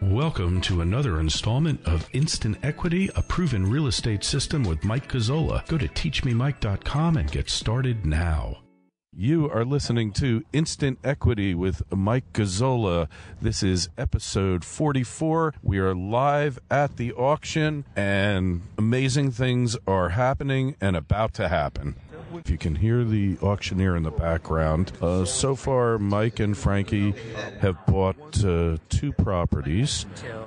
Welcome to another installment of Instant Equity, a proven real estate system with Mike Gazzola. Go to teachmemike.com and get started now. You are listening to Instant Equity with Mike Gazzola. This is episode 44. We are live at the auction, and amazing things are happening and about to happen. If you can hear the auctioneer in the background, uh, so far Mike and Frankie have bought uh, two properties,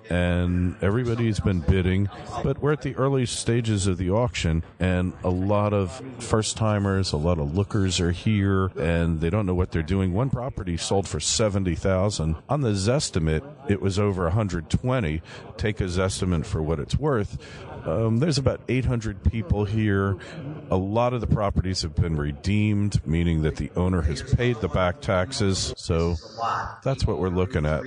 and everybody's been bidding. But we're at the early stages of the auction, and a lot of first timers, a lot of lookers are here, and they don't know what they're doing. One property sold for seventy thousand. On the Zestimate, it was over 120. Take a Zestimate for what it's worth. Um, there's about 800 people here. A lot of the properties have been redeemed, meaning that the owner has paid the back taxes. So that's what we're looking at.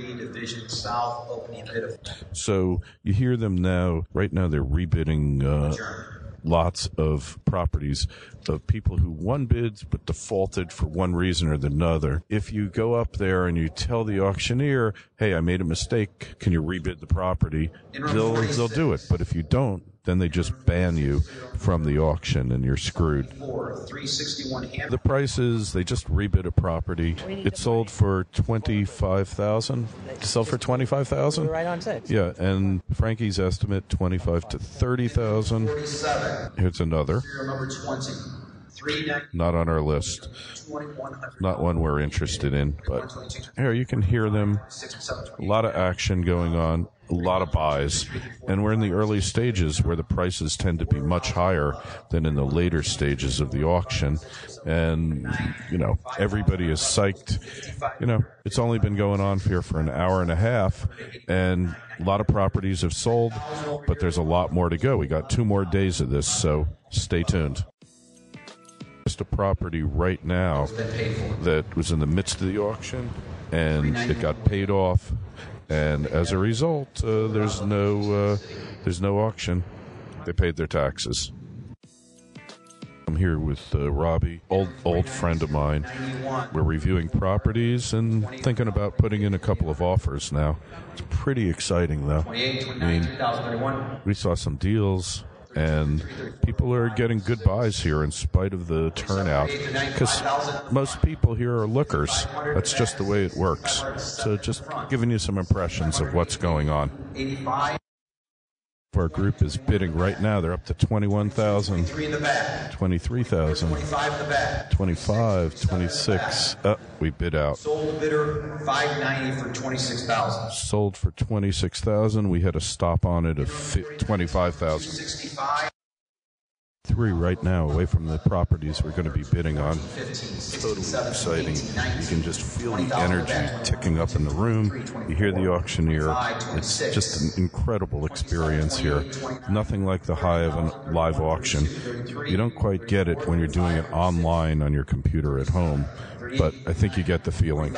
So you hear them now. Right now, they're rebidding. Uh, lots of properties of people who won bids but defaulted for one reason or another. If you go up there and you tell the auctioneer, "Hey, I made a mistake. Can you rebid the property?" They'll they'll do it. But if you don't, then they just ban you from the auction and you're screwed. The prices they just rebid a property. It sold for twenty five thousand. Sell for twenty five thousand. Right on six. Yeah, and Frankie's estimate twenty five to thirty thousand. Here's another. Not on our list. Not one we're interested in, but here you can hear them. A lot of action going on, a lot of buys, and we're in the early stages where the prices tend to be much higher than in the later stages of the auction. And, you know, everybody is psyched. You know, it's only been going on here for an hour and a half, and a lot of properties have sold, but there's a lot more to go. We got two more days of this, so stay tuned just a property right now that was in the midst of the auction and it got paid off and as a result uh, there's no uh, there's no auction. They paid their taxes. I'm here with uh, Robbie, old old friend of mine. We're reviewing properties and thinking about putting in a couple of offers now. It's pretty exciting though. I mean, we saw some deals and people are getting good buys here in spite of the turnout because most people here are lookers. That's just the way it works. So just giving you some impressions of what's going on our group is bidding right now. They're up to 21,000 23,000 25 26 uh, we bid out. Sold bidder 590 for 26,000. sold for 26,000 we had a stop on it of fi- 25,000 65. Three right now away from the properties we're going to be bidding on. Totally exciting. You can just feel the energy ticking up in the room. You hear the auctioneer. It's just an incredible experience here. Nothing like the high of a live auction. You don't quite get it when you're doing it online on your computer at home, but I think you get the feeling.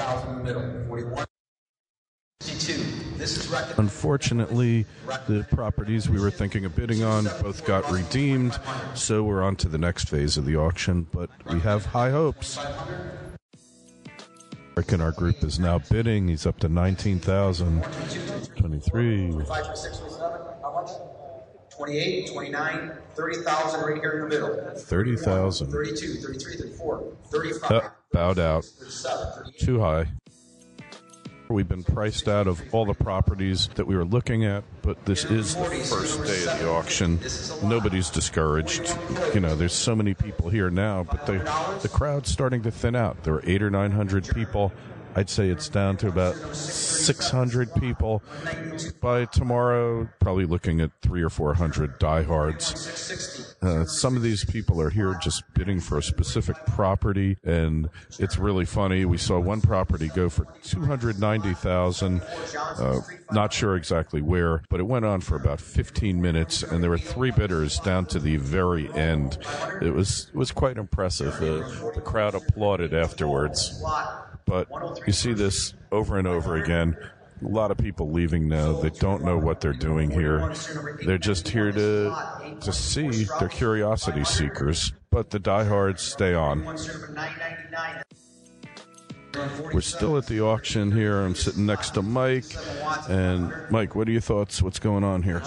Unfortunately, the properties we were thinking of bidding on both got redeemed, so we're on to the next phase of the auction, but we have high hopes. Rick in our group is now bidding. He's up to 19,000. 23. 28, 29, 30,000 right here in the middle. 30,000. 32, 33, 34, 35, Uh, bowed out. 37, Too high. We've been priced out of all the properties that we were looking at, but this is the first day of the auction. Nobody's discouraged. You know, there's so many people here now, but the the crowd's starting to thin out. There are eight or nine hundred people. I'd say it's down to about 600 people. By tomorrow, probably looking at three or 400 diehards. Uh, some of these people are here just bidding for a specific property, and it's really funny. We saw one property go for 290,000. Uh, not sure exactly where, but it went on for about 15 minutes, and there were three bidders down to the very end. It was it was quite impressive. Uh, the crowd applauded afterwards. But you see this over and over again. A lot of people leaving now. They don't know what they're doing here. They're just here to to see. They're curiosity seekers. But the diehards stay on. We're still at the auction here. I'm sitting next to Mike. And Mike, what are your thoughts? What's going on here?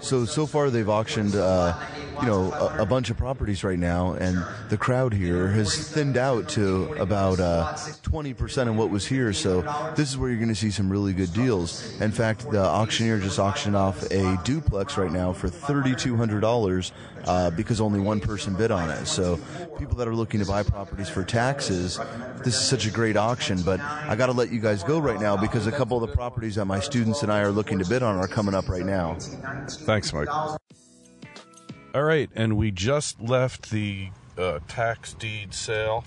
So so far they've auctioned, uh, you know, a, a bunch of properties right now, and the crowd here has thinned out to about uh, twenty percent of what was here. So this is where you're going to see some really good deals. In fact, the auctioneer just auctioned off a duplex right now for thirty two hundred dollars uh, because only one person bid on it. So people that are looking to buy properties for taxes, this is such a great auction. But I got to let you guys go right now because a couple of the properties that my students and I are looking to bid on are coming up right now. Thanks, Mike. All right, and we just left the uh, tax deed sale.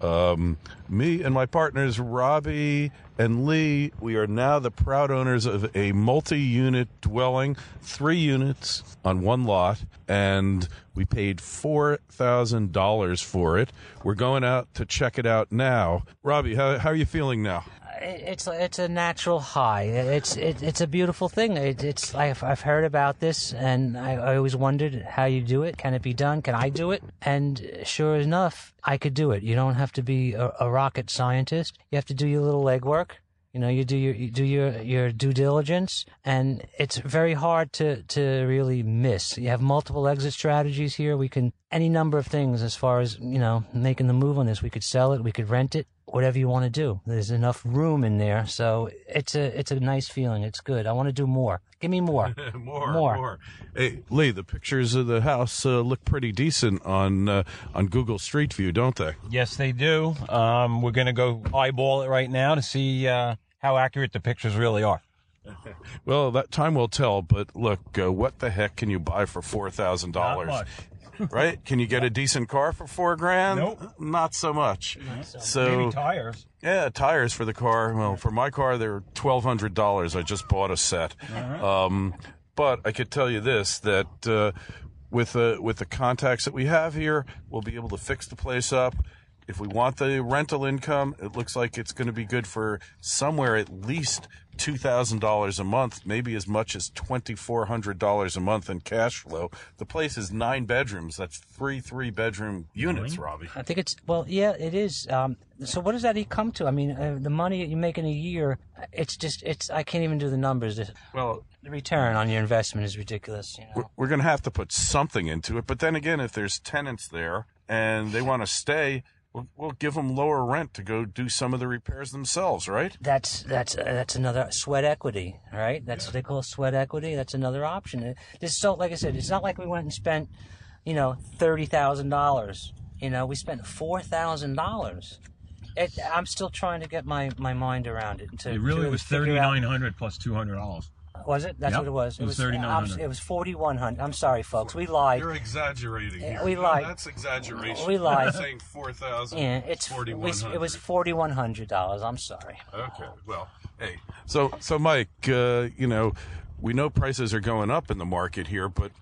Um, me and my partners, Robbie and Lee, we are now the proud owners of a multi unit dwelling, three units on one lot, and we paid $4,000 for it. We're going out to check it out now. Robbie, how, how are you feeling now? It's it's a natural high. It's it, it's a beautiful thing. It, it's I've I've heard about this, and I, I always wondered how you do it. Can it be done? Can I do it? And sure enough, I could do it. You don't have to be a, a rocket scientist. You have to do your little legwork. You know, you do your you do your your due diligence, and it's very hard to to really miss. You have multiple exit strategies here. We can any number of things as far as you know making the move on this. We could sell it. We could rent it whatever you want to do. There's enough room in there, so it's a it's a nice feeling. It's good. I want to do more. Give me more. more, More. Hey, Lee, the pictures of the house uh, look pretty decent on uh, on Google Street View, don't they? Yes, they do. Um, we're going to go eyeball it right now to see uh, how accurate the pictures really are. Well, that time will tell. But look, uh, what the heck can you buy for four thousand Not dollars? Right? Can you get a decent car for four grand? Nope. Not so much. So Maybe tires. yeah, tires for the car. Well, for my car, they're twelve hundred dollars. I just bought a set. Um, but I could tell you this: that uh, with the with the contacts that we have here, we'll be able to fix the place up. If we want the rental income, it looks like it's going to be good for somewhere at least two thousand dollars a month, maybe as much as twenty four hundred dollars a month in cash flow. The place is nine bedrooms. That's three three bedroom units, Robbie. I think it's well, yeah, it is. Um, so what does that come to? I mean, uh, the money that you make in a year, it's just it's. I can't even do the numbers. Well, the return on your investment is ridiculous. You know. we're, we're going to have to put something into it. But then again, if there's tenants there and they want to stay, we'll, we'll give them lower rent to go do some of the repairs themselves, right? That's that's uh, that's another sweat equity, right? That's what they call sweat equity. That's another option. This so, like I said, it's not like we went and spent, you know, thirty thousand dollars. You know, we spent four thousand dollars. I'm still trying to get my, my mind around it. To, It really to was figure thirty out- nine hundred plus two hundred dollars. Was it? That's Yep. what it was. It was I'm- 3,900. It was forty one hundred. I'm sorry, folks. We lied. You're exaggerating. Here. we No, lied. That's exaggeration. We lied. You're saying four thousand. Yeah, it's forty it one was, hundred. it was forty one hundred dollars. I'm sorry. Okay. Well, hey. So, so Mike, uh, you know, we know prices are going up in the market here, but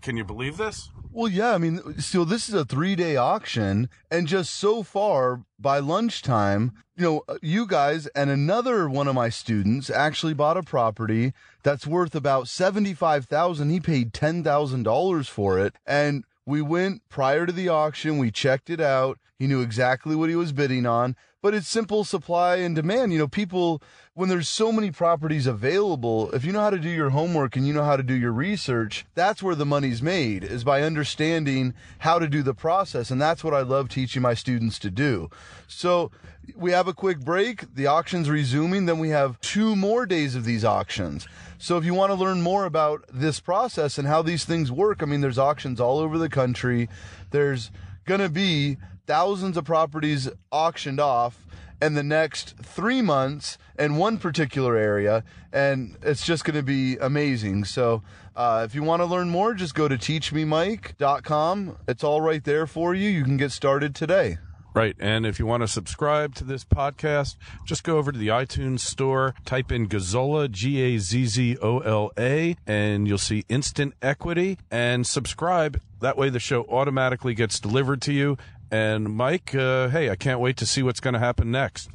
can you believe this? Well, yeah, I mean, so this is a three day auction, and just so far by lunchtime, you know, you guys and another one of my students actually bought a property that's worth about seventy five thousand. He paid ten thousand dollars for it, and we went prior to the auction. We checked it out. He knew exactly what he was bidding on. But it's simple supply and demand. You know, people, when there's so many properties available, if you know how to do your homework and you know how to do your research, that's where the money's made, is by understanding how to do the process. And that's what I love teaching my students to do. So we have a quick break. The auction's resuming. Then we have two more days of these auctions. So if you want to learn more about this process and how these things work, I mean, there's auctions all over the country. There's going to be thousands of properties auctioned off in the next three months in one particular area, and it's just going to be amazing. So, uh, if you want to learn more, just go to teachmemike.com. It's all right there for you. You can get started today. Right. And if you want to subscribe to this podcast, just go over to the iTunes store, type in Gazzola, G A Z Z O L A, and you'll see instant equity and subscribe. That way the show automatically gets delivered to you. And Mike, uh, hey, I can't wait to see what's going to happen next.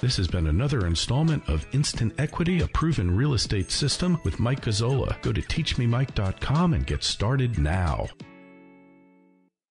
This has been another installment of Instant Equity, a proven real estate system with Mike Gazzola. Go to teachmemike.com and get started now.